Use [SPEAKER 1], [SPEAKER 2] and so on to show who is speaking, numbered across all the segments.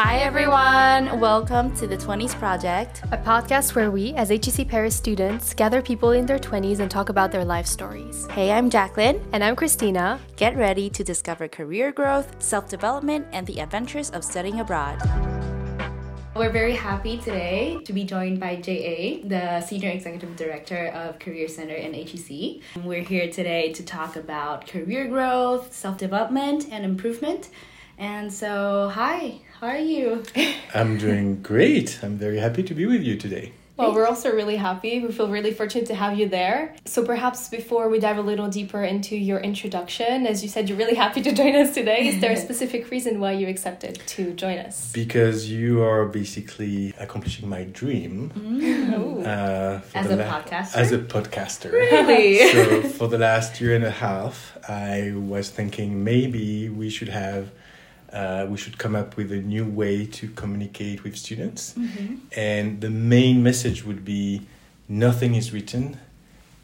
[SPEAKER 1] Hi, everyone. Welcome to the 20s Project,
[SPEAKER 2] a podcast where we, as HEC Paris students, gather people in their 20s and talk about their life stories.
[SPEAKER 1] Hey, I'm Jacqueline.
[SPEAKER 2] And I'm Christina.
[SPEAKER 1] Get ready to discover career growth, self development, and the adventures of studying abroad. We're very happy today to be joined by JA, the Senior Executive Director of Career Center in HEC. We're here today to talk about career growth, self development, and improvement. And so, hi, how are you?
[SPEAKER 3] I'm doing great. I'm very happy to be with you today.
[SPEAKER 2] Well, we're also really happy. We feel really fortunate to have you there. So, perhaps before we dive a little deeper into your introduction, as you said, you're really happy to join us today. Is there a specific reason why you accepted to join us?
[SPEAKER 3] Because you are basically accomplishing my dream.
[SPEAKER 1] Mm. Uh, as a la- podcaster?
[SPEAKER 3] As a podcaster.
[SPEAKER 1] Really?
[SPEAKER 3] so, for the last year and a half, I was thinking maybe we should have uh, we should come up with a new way to communicate with students. Mm-hmm. And the main message would be nothing is written.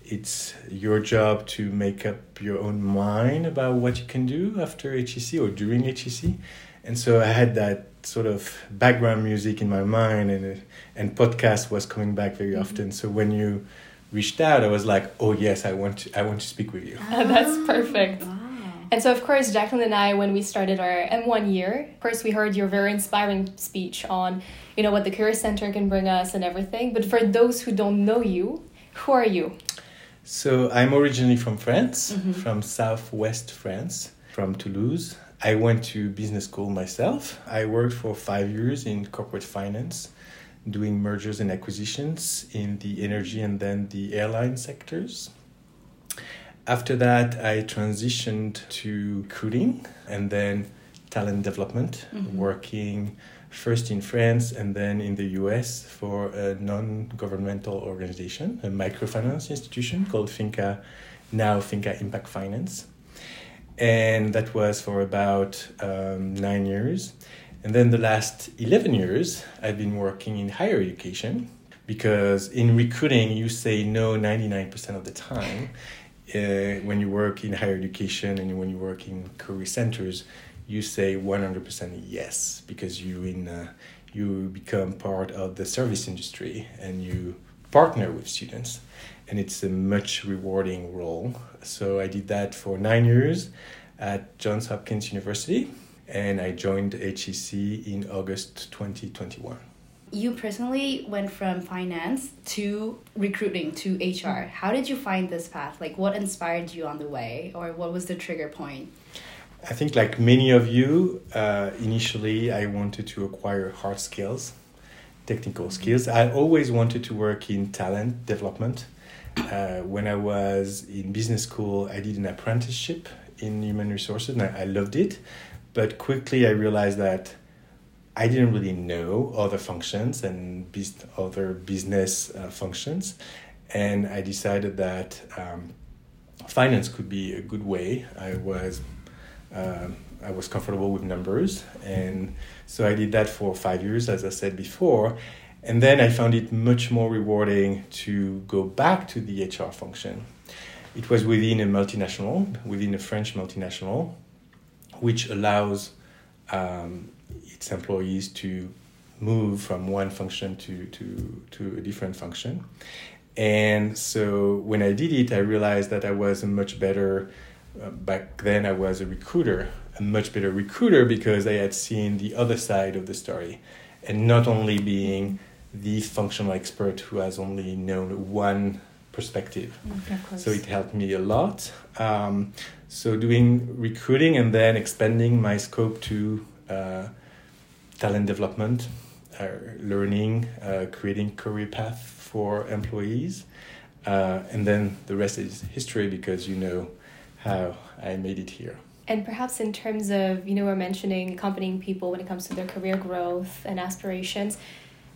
[SPEAKER 3] It's your job to make up your own mind about what you can do after HEC or during HEC. And so I had that sort of background music in my mind, and and podcast was coming back very mm-hmm. often. So when you reached out, I was like, "Oh yes, I want to. I want to speak with you."
[SPEAKER 2] Oh, that's perfect. Wow. And so, of course, Jacqueline and I, when we started our M1 year, of course, we heard your very inspiring speech on, you know, what the Career Center can bring us and everything. But for those who don't know you, who are you?
[SPEAKER 3] So I'm originally from France, mm-hmm. from southwest France, from Toulouse. I went to business school myself. I worked for five years in corporate finance, doing mergers and acquisitions in the energy and then the airline sectors. After that, I transitioned to recruiting and then talent development, mm-hmm. working first in France and then in the US for a non governmental organization, a microfinance institution called Finca, now Finca Impact Finance. And that was for about um, nine years. And then the last 11 years, I've been working in higher education because in recruiting, you say no 99% of the time uh, when you work in higher education and when you work in career centers, you say 100% yes because you in uh, you become part of the service industry and you partner with students and it's a much rewarding role. So i did that for nine years at johns hopkins university and i joined hec in august 2021
[SPEAKER 1] you personally went from finance to recruiting to HR. How did you find this path? Like, what inspired you on the way, or what was the trigger point?
[SPEAKER 3] I think, like many of you, uh, initially I wanted to acquire hard skills, technical mm-hmm. skills. I always wanted to work in talent development. Uh, when I was in business school, I did an apprenticeship in human resources and I, I loved it. But quickly I realized that I didn't really know other functions and other business uh, functions, and I decided that um, finance could be a good way. I was uh, I was comfortable with numbers, and so I did that for five years, as I said before, and then I found it much more rewarding to go back to the HR function. It was within a multinational, within a French multinational, which allows um, its employees to move from one function to, to, to a different function. And so when I did it, I realized that I was a much better, uh, back then I was a recruiter, a much better recruiter because I had seen the other side of the story and not only being the functional expert who has only known one perspective. So it helped me a lot. Um, so doing recruiting and then expanding my scope to uh, talent development, uh, learning, uh, creating career path for employees, uh, and then the rest is history because you know how I made it here.
[SPEAKER 2] And perhaps in terms of you know we're mentioning accompanying people when it comes to their career growth and aspirations.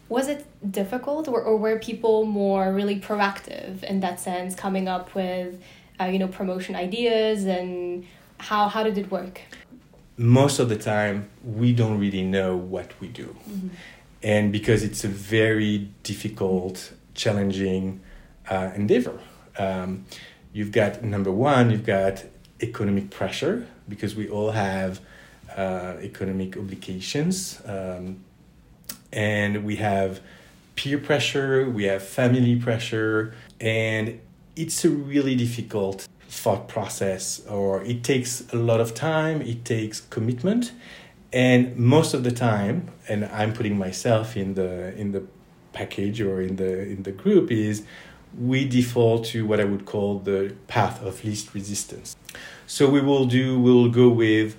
[SPEAKER 2] Was it difficult, or, or were people more really proactive in that sense, coming up with, uh, you know, promotion ideas, and how how did it work?
[SPEAKER 3] Most of the time we don't really know what we do. Mm-hmm. and because it's a very difficult challenging uh, endeavor. Um, you've got number one you've got economic pressure because we all have uh, economic obligations, um, and we have peer pressure, we have family pressure, and it's a really difficult thought process, or it takes a lot of time, it takes commitment, and most of the time, and I'm putting myself in the in the package or in the in the group is we default to what I would call the path of least resistance. So we will do we'll go with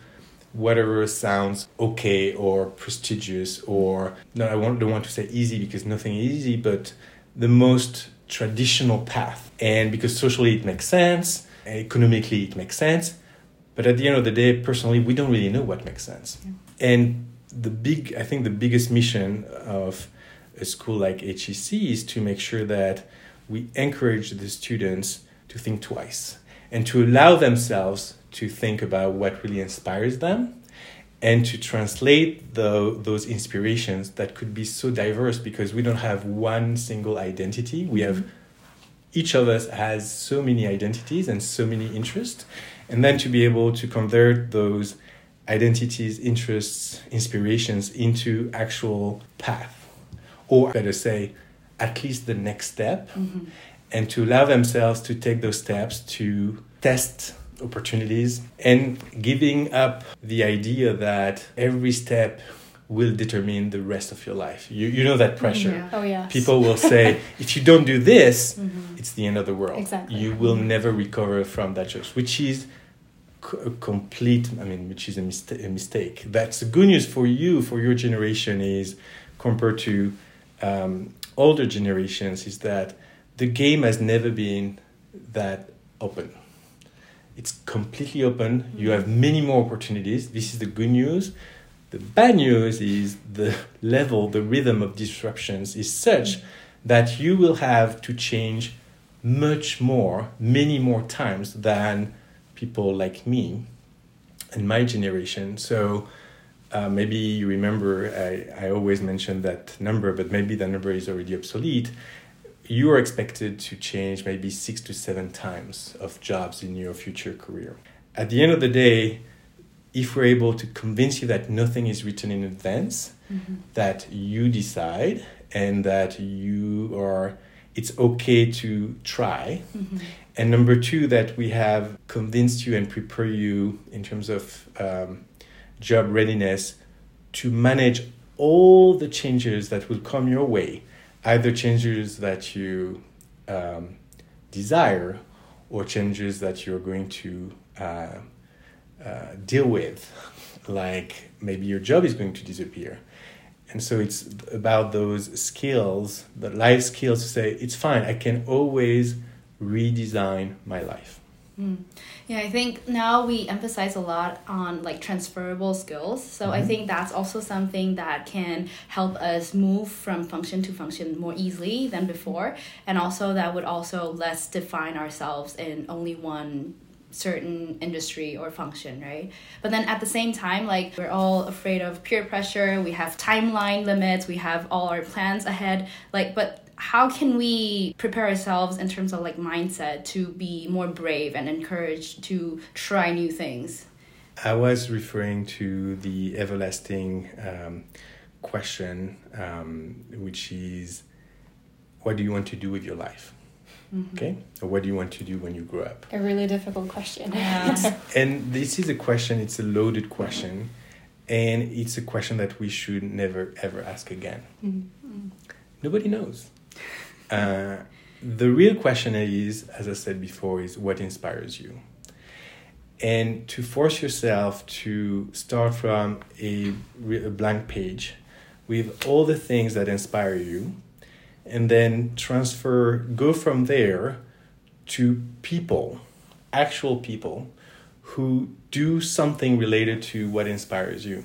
[SPEAKER 3] whatever sounds okay or prestigious or no I don't want to say easy because nothing is easy but the most traditional path and because socially it makes sense economically it makes sense but at the end of the day personally we don't really know what makes sense yeah. and the big I think the biggest mission of a school like HEC is to make sure that we encourage the students to think twice and to allow themselves to think about what really inspires them and to translate the, those inspirations that could be so diverse because we don't have one single identity. We have mm-hmm. Each of us has so many identities and so many interests, and then to be able to convert those identities, interests, inspirations into actual path, or better say, at least the next step mm-hmm. and to allow themselves to take those steps to test opportunities and giving up the idea that every step will determine the rest of your life. You, you know that pressure.
[SPEAKER 2] Yeah. Oh, yeah.
[SPEAKER 3] People will say, if you don't do this,
[SPEAKER 2] mm-hmm.
[SPEAKER 3] it's the end of the world.
[SPEAKER 2] Exactly.
[SPEAKER 3] You will mm-hmm. never recover from that choice, which is a complete, I mean, which is a, mista- a mistake. That's the good news for you, for your generation, is compared to um, older generations is that the game has never been that open. It's completely open. Mm-hmm. You have many more opportunities. This is the good news. The bad news is the level, the rhythm of disruptions is such that you will have to change much more, many more times than people like me and my generation. So, uh, maybe you remember I, I always mention that number, but maybe the number is already obsolete. You are expected to change maybe six to seven times of jobs in your future career. At the end of the day, if we're able to convince you that nothing is written in advance, mm-hmm. that you decide and that you are, it's okay to try. Mm-hmm. And number two, that we have convinced you and prepare you in terms of um, job readiness to manage all the changes that will come your way, either changes that you um, desire or changes that you're going to uh, uh, deal with, like maybe your job is going to disappear. And so it's about those skills, the life skills to say, it's fine, I can always redesign my life.
[SPEAKER 1] Mm. Yeah, I think now we emphasize a lot on like transferable skills. So mm-hmm. I think that's also something that can help us move from function to function more easily than before. And also that would also less define ourselves in only one certain industry or function, right? But then at the same time, like we're all afraid of peer pressure, we have timeline limits, we have all our plans ahead. Like, but how can we prepare ourselves in terms of like mindset to be more brave and encouraged to try new things?
[SPEAKER 3] I was referring to the everlasting um, question, um, which is, what do you want to do with your life? Mm-hmm. Okay, or what do you want to do when you grow up?
[SPEAKER 2] A really difficult question.
[SPEAKER 3] Yeah. and this is a question. It's a loaded question, and it's a question that we should never ever ask again. Mm-hmm. Nobody knows. Uh, the real question is, as I said before, is what inspires you? And to force yourself to start from a, a blank page with all the things that inspire you, and then transfer, go from there to people, actual people who do something related to what inspires you.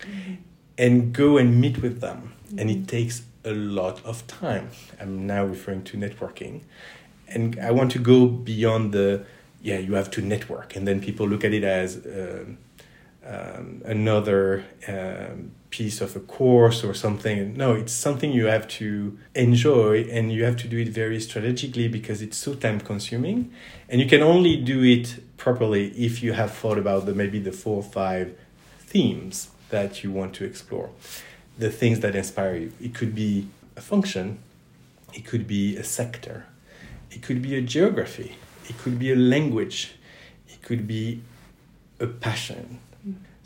[SPEAKER 3] Mm-hmm. And go and meet with them. Mm-hmm. And it mm-hmm. takes a lot of time. I'm now referring to networking. And I want to go beyond the, yeah, you have to network. And then people look at it as uh, um, another um, piece of a course or something. No, it's something you have to enjoy and you have to do it very strategically because it's so time consuming. And you can only do it properly if you have thought about the maybe the four or five themes that you want to explore, the things that inspire you. It could be a function, it could be a sector, it could be a geography, it could be a language, it could be a passion.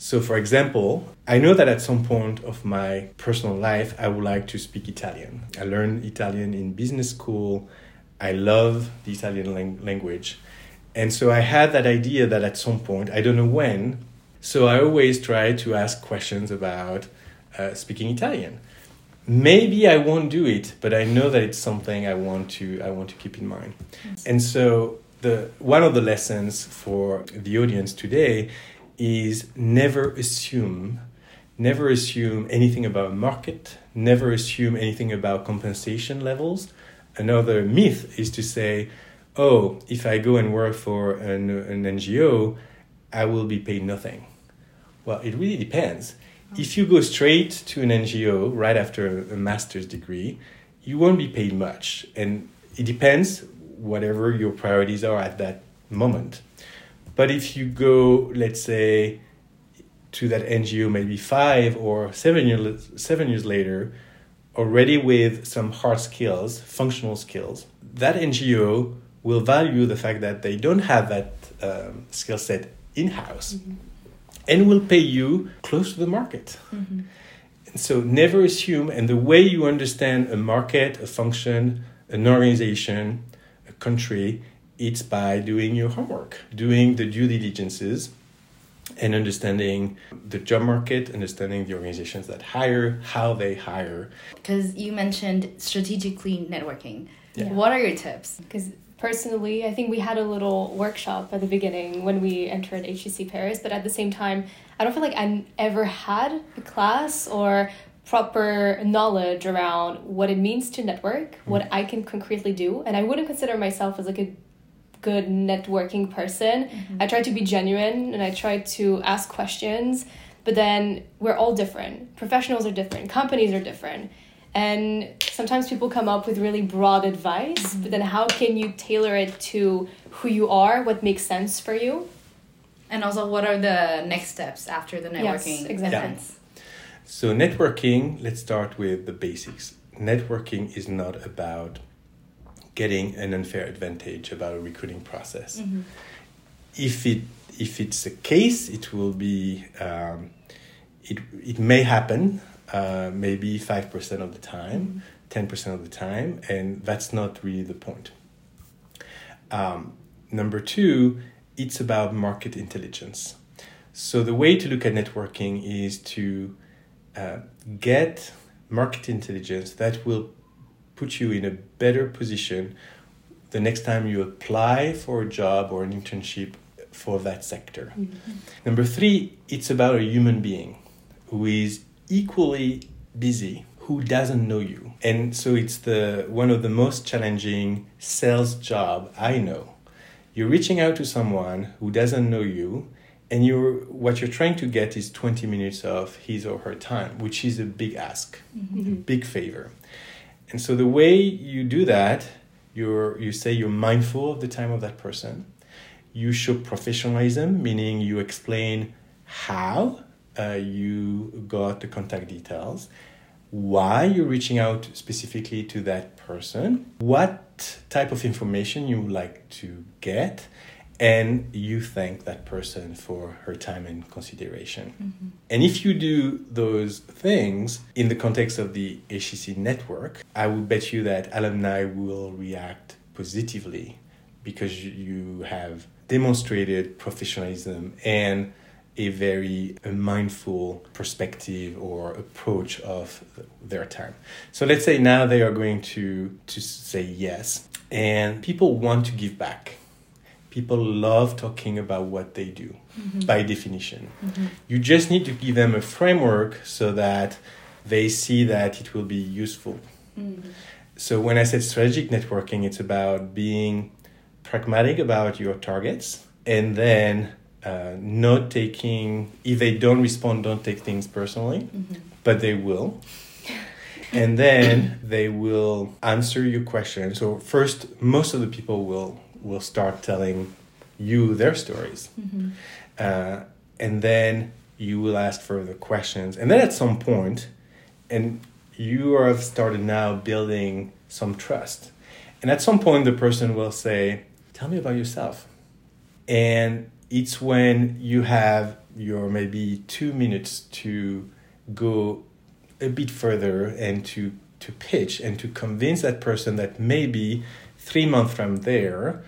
[SPEAKER 3] So, for example, I know that at some point of my personal life, I would like to speak Italian. I learned Italian in business school. I love the Italian lang- language. And so I had that idea that at some point, I don't know when, so I always try to ask questions about uh, speaking Italian. Maybe I won't do it, but I know that it's something I want to I want to keep in mind. And so the one of the lessons for the audience today is never assume never assume anything about market, never assume anything about compensation levels. Another myth is to say, oh, if I go and work for an, an NGO, I will be paid nothing. Well, it really depends. Hmm. If you go straight to an NGO right after a master's degree, you won't be paid much. And it depends whatever your priorities are at that moment. But if you go, let's say, to that NGO maybe five or seven years seven years later, already with some hard skills, functional skills, that NGO will value the fact that they don't have that um, skill set in house, mm-hmm. and will pay you close to the market. Mm-hmm. So never assume, and the way you understand a market, a function, an organization, a country, it's by doing your homework, doing the due diligences and understanding the job market, understanding the organizations that hire, how they hire.
[SPEAKER 1] Because you mentioned strategically networking. Yeah. What are your tips?
[SPEAKER 2] Because personally, I think we had a little workshop at the beginning when we entered HEC Paris, but at the same time, I don't feel like I ever had a class or proper knowledge around what it means to network, what mm. I can concretely do, and I wouldn't consider myself as like a good networking person. Mm-hmm. I try to be genuine and I try to ask questions, but then we're all different. Professionals are different, companies are different. And sometimes people come up with really broad advice, mm-hmm. but then how can you tailor it to who you are, what makes sense for you?
[SPEAKER 1] And also, what are the next steps after the networking yes, exactly.
[SPEAKER 3] Yeah. So, networking, let's start with the basics. Networking is not about getting an unfair advantage about a recruiting process. Mm-hmm. If it if it's a case, it will be um, it it may happen uh, maybe five percent of the time, mm-hmm. 10 mm-hmm. percent of the time, and that's not really the point. Um, number two, it's about market intelligence. So the way to look at networking is to uh, get market intelligence that will put you in a better position the next time you apply for a job or an internship for that sector. Mm-hmm. Number three, it's about a human being who is equally busy who doesn't know you. And so it's the one of the most challenging sales job I know. You're reaching out to someone who doesn't know you and you're what you're trying to get is 20 minutes of his or her time, which is a big ask, mm-hmm. a big favor. And so the way you do that, you're you say you're mindful of the time of that person. You show professionalism, meaning you explain how uh, you got the contact details, why you're reaching out specifically to that person, what type of information you would like to get, and you thank that person for her time and consideration. Mm-hmm. And if you do those things in the context of the HEC network, I would bet you that alumni will react positively because you have demonstrated professionalism and a very a mindful perspective or approach of their time. So let's say now they are going to to say yes and people want to give back people love talking about what they do mm-hmm. by definition. Mm-hmm. You just need to give them a framework so that they see that it will be useful. Mm-hmm. So when I said strategic networking, it's about being pragmatic about your targets and then uh, not taking, if they don't respond, don't take things personally, mm-hmm. but they will. and then they will answer your questions. So first, most of the people will will start telling you their stories. Mm-hmm. Uh, and then you will ask further questions. And then at some point, and you have started now building some trust. And at some point, the person will say, Tell me about yourself. And it's when you have your maybe two minutes to go a bit further and to, to pitch and to convince that person that maybe three months from there,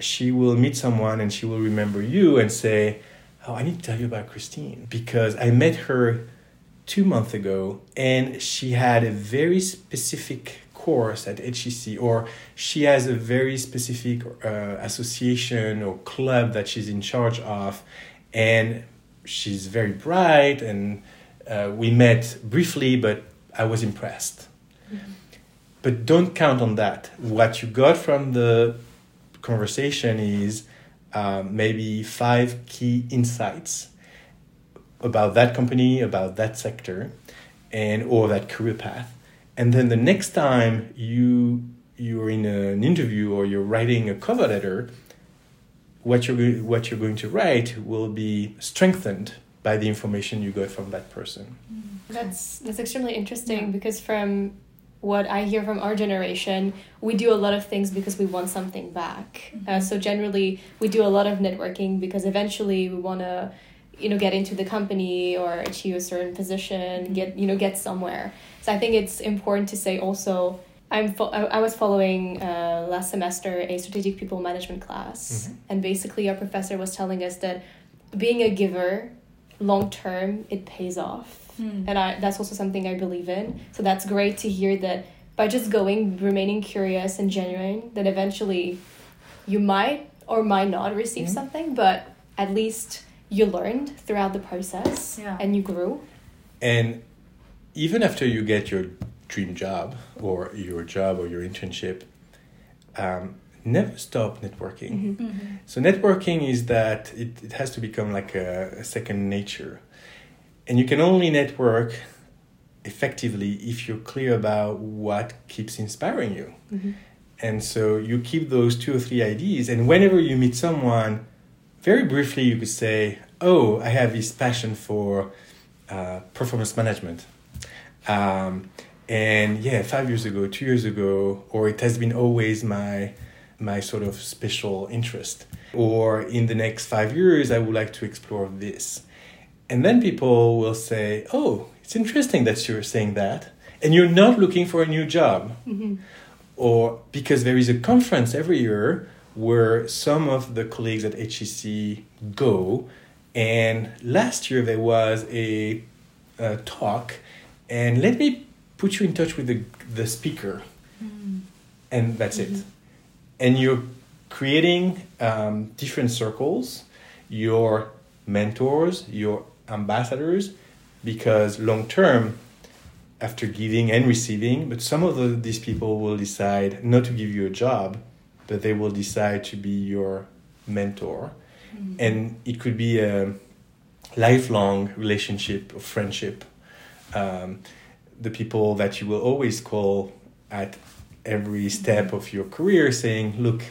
[SPEAKER 3] she will meet someone and she will remember you and say, Oh, I need to tell you about Christine because I met her two months ago and she had a very specific course at HEC or she has a very specific uh, association or club that she's in charge of and she's very bright and uh, we met briefly but I was impressed. Mm-hmm. But don't count on that. What you got from the conversation is um, maybe five key insights about that company, about that sector, and or that career path. And then the next time you you're in a, an interview or you're writing a cover letter, what you're what you're going to write will be strengthened by the information you got from that person.
[SPEAKER 2] That's that's extremely interesting yeah. because from what I hear from our generation, we do a lot of things because we want something back. Mm-hmm. Uh, so generally, we do a lot of networking because eventually we want to, you know, get into the company or achieve a certain position, mm-hmm. get you know, get somewhere. So I think it's important to say also. I'm fo- I was following uh, last semester a strategic people management class, mm-hmm. and basically our professor was telling us that being a giver, long term, it pays off Mm. And I, that's also something I believe in. So that's great to hear that by just going, remaining curious and genuine, that eventually you might or might not receive mm. something, but at least you learned throughout the process yeah. and you grew.
[SPEAKER 3] And even after you get your dream job or your job or your internship, um, never stop networking. Mm-hmm. Mm-hmm. So networking is that it, it has to become like a, a second nature and you can only network effectively if you're clear about what keeps inspiring you. Mm-hmm. And so you keep those two or three ideas, and whenever you meet someone, very briefly you could say, "Oh, I have this passion for uh, performance management." Um, and yeah, five years ago, two years ago, or it has been always my my sort of special interest. Or in the next five years, I would like to explore this. And then people will say, oh, it's interesting that you're saying that. And you're not looking for a new job. Mm-hmm. Or because there is a conference every year where some of the colleagues at HEC go. And last year there was a, a talk. And let me put you in touch with the, the speaker. Mm-hmm. And that's mm-hmm. it. And you're creating um, different circles. Your mentors, your ambassadors because long term after giving and receiving but some of the, these people will decide not to give you a job but they will decide to be your mentor mm-hmm. and it could be a lifelong relationship of friendship um, the people that you will always call at every step of your career saying look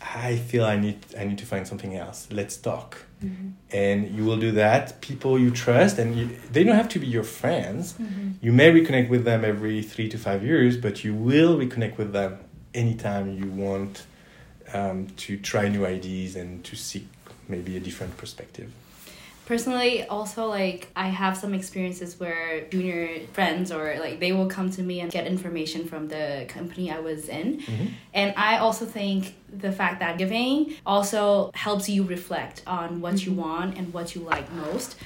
[SPEAKER 3] i feel i need i need to find something else let's talk Mm-hmm. And you will do that. People you trust, and you, they don't have to be your friends. Mm-hmm. You may reconnect with them every three to five years, but you will reconnect with them anytime you want um, to try new ideas and to seek maybe a different perspective
[SPEAKER 1] personally also like i have some experiences where junior friends or like they will come to me and get information from the company i was in mm-hmm. and i also think the fact that giving also helps you reflect on what mm-hmm. you want and what you like most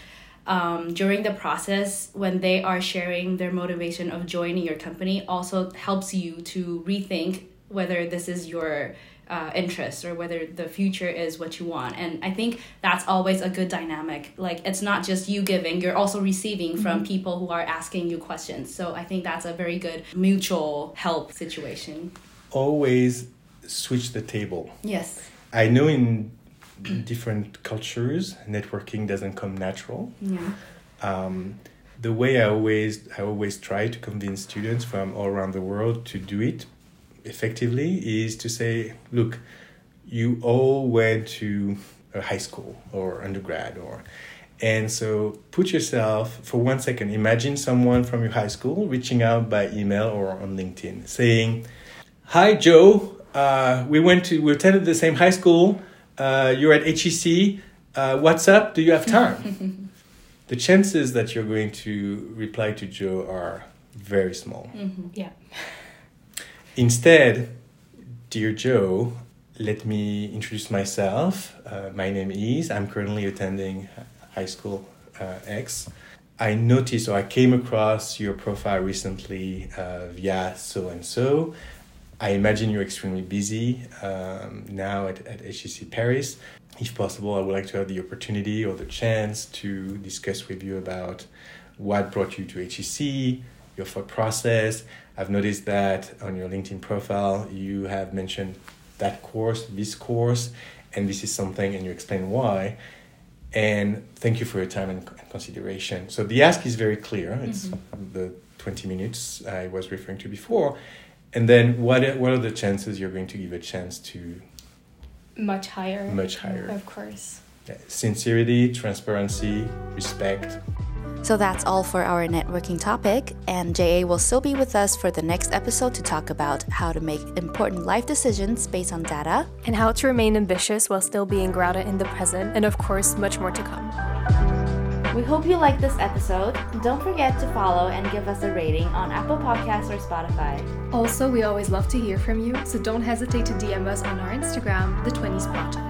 [SPEAKER 1] um, during the process when they are sharing their motivation of joining your company also helps you to rethink whether this is your uh, interest or whether the future is what you want. And I think that's always a good dynamic. Like it's not just you giving, you're also receiving mm-hmm. from people who are asking you questions. So I think that's a very good mutual help situation.
[SPEAKER 3] Always switch the table.
[SPEAKER 1] Yes.
[SPEAKER 3] I know in different cultures, networking doesn't come natural.
[SPEAKER 1] Yeah.
[SPEAKER 3] Um, the way I always I always try to convince students from all around the world to do it effectively is to say, look, you all went to a high school or undergrad or And so put yourself for one second, imagine someone from your high school reaching out by email or on LinkedIn saying, Hi, Joe. Uh, we went to, we attended the same high school. Uh, you're at HEC. Uh, what's up? Do you have time? the chances that you're going to reply to Joe are very small.
[SPEAKER 2] Mm-hmm. Yeah.
[SPEAKER 3] Instead, dear Joe, let me introduce myself. Uh, my name is, I'm currently attending high school uh, X. I noticed or I came across your profile recently uh, via so and so. I imagine you're extremely busy um, now at, at HEC Paris. If possible, I would like to have the opportunity or the chance to discuss with you about what brought you to HEC, your thought process. I've noticed that on your LinkedIn profile, you have mentioned that course, this course, and this is something, and you explain why. And thank you for your time and, consideration. So the ask is very clear. It's mm-hmm. the 20 minutes I was referring to before. And then what what are the chances you're going to give a chance to
[SPEAKER 2] much higher.
[SPEAKER 3] Much higher.
[SPEAKER 2] Of course.
[SPEAKER 3] Yeah. Sincerity, transparency, respect.
[SPEAKER 1] So that's all for our networking topic, and JA will still be with us for the next episode to talk about how to make important life decisions based on data,
[SPEAKER 2] and how to remain ambitious while still being grounded in the present, and of course, much more to come.
[SPEAKER 1] We hope you liked this episode. Don't forget to follow and give us a rating on Apple Podcasts or Spotify.
[SPEAKER 2] Also, we always love to hear from you, so don't hesitate to DM us on our Instagram, The 20s Project.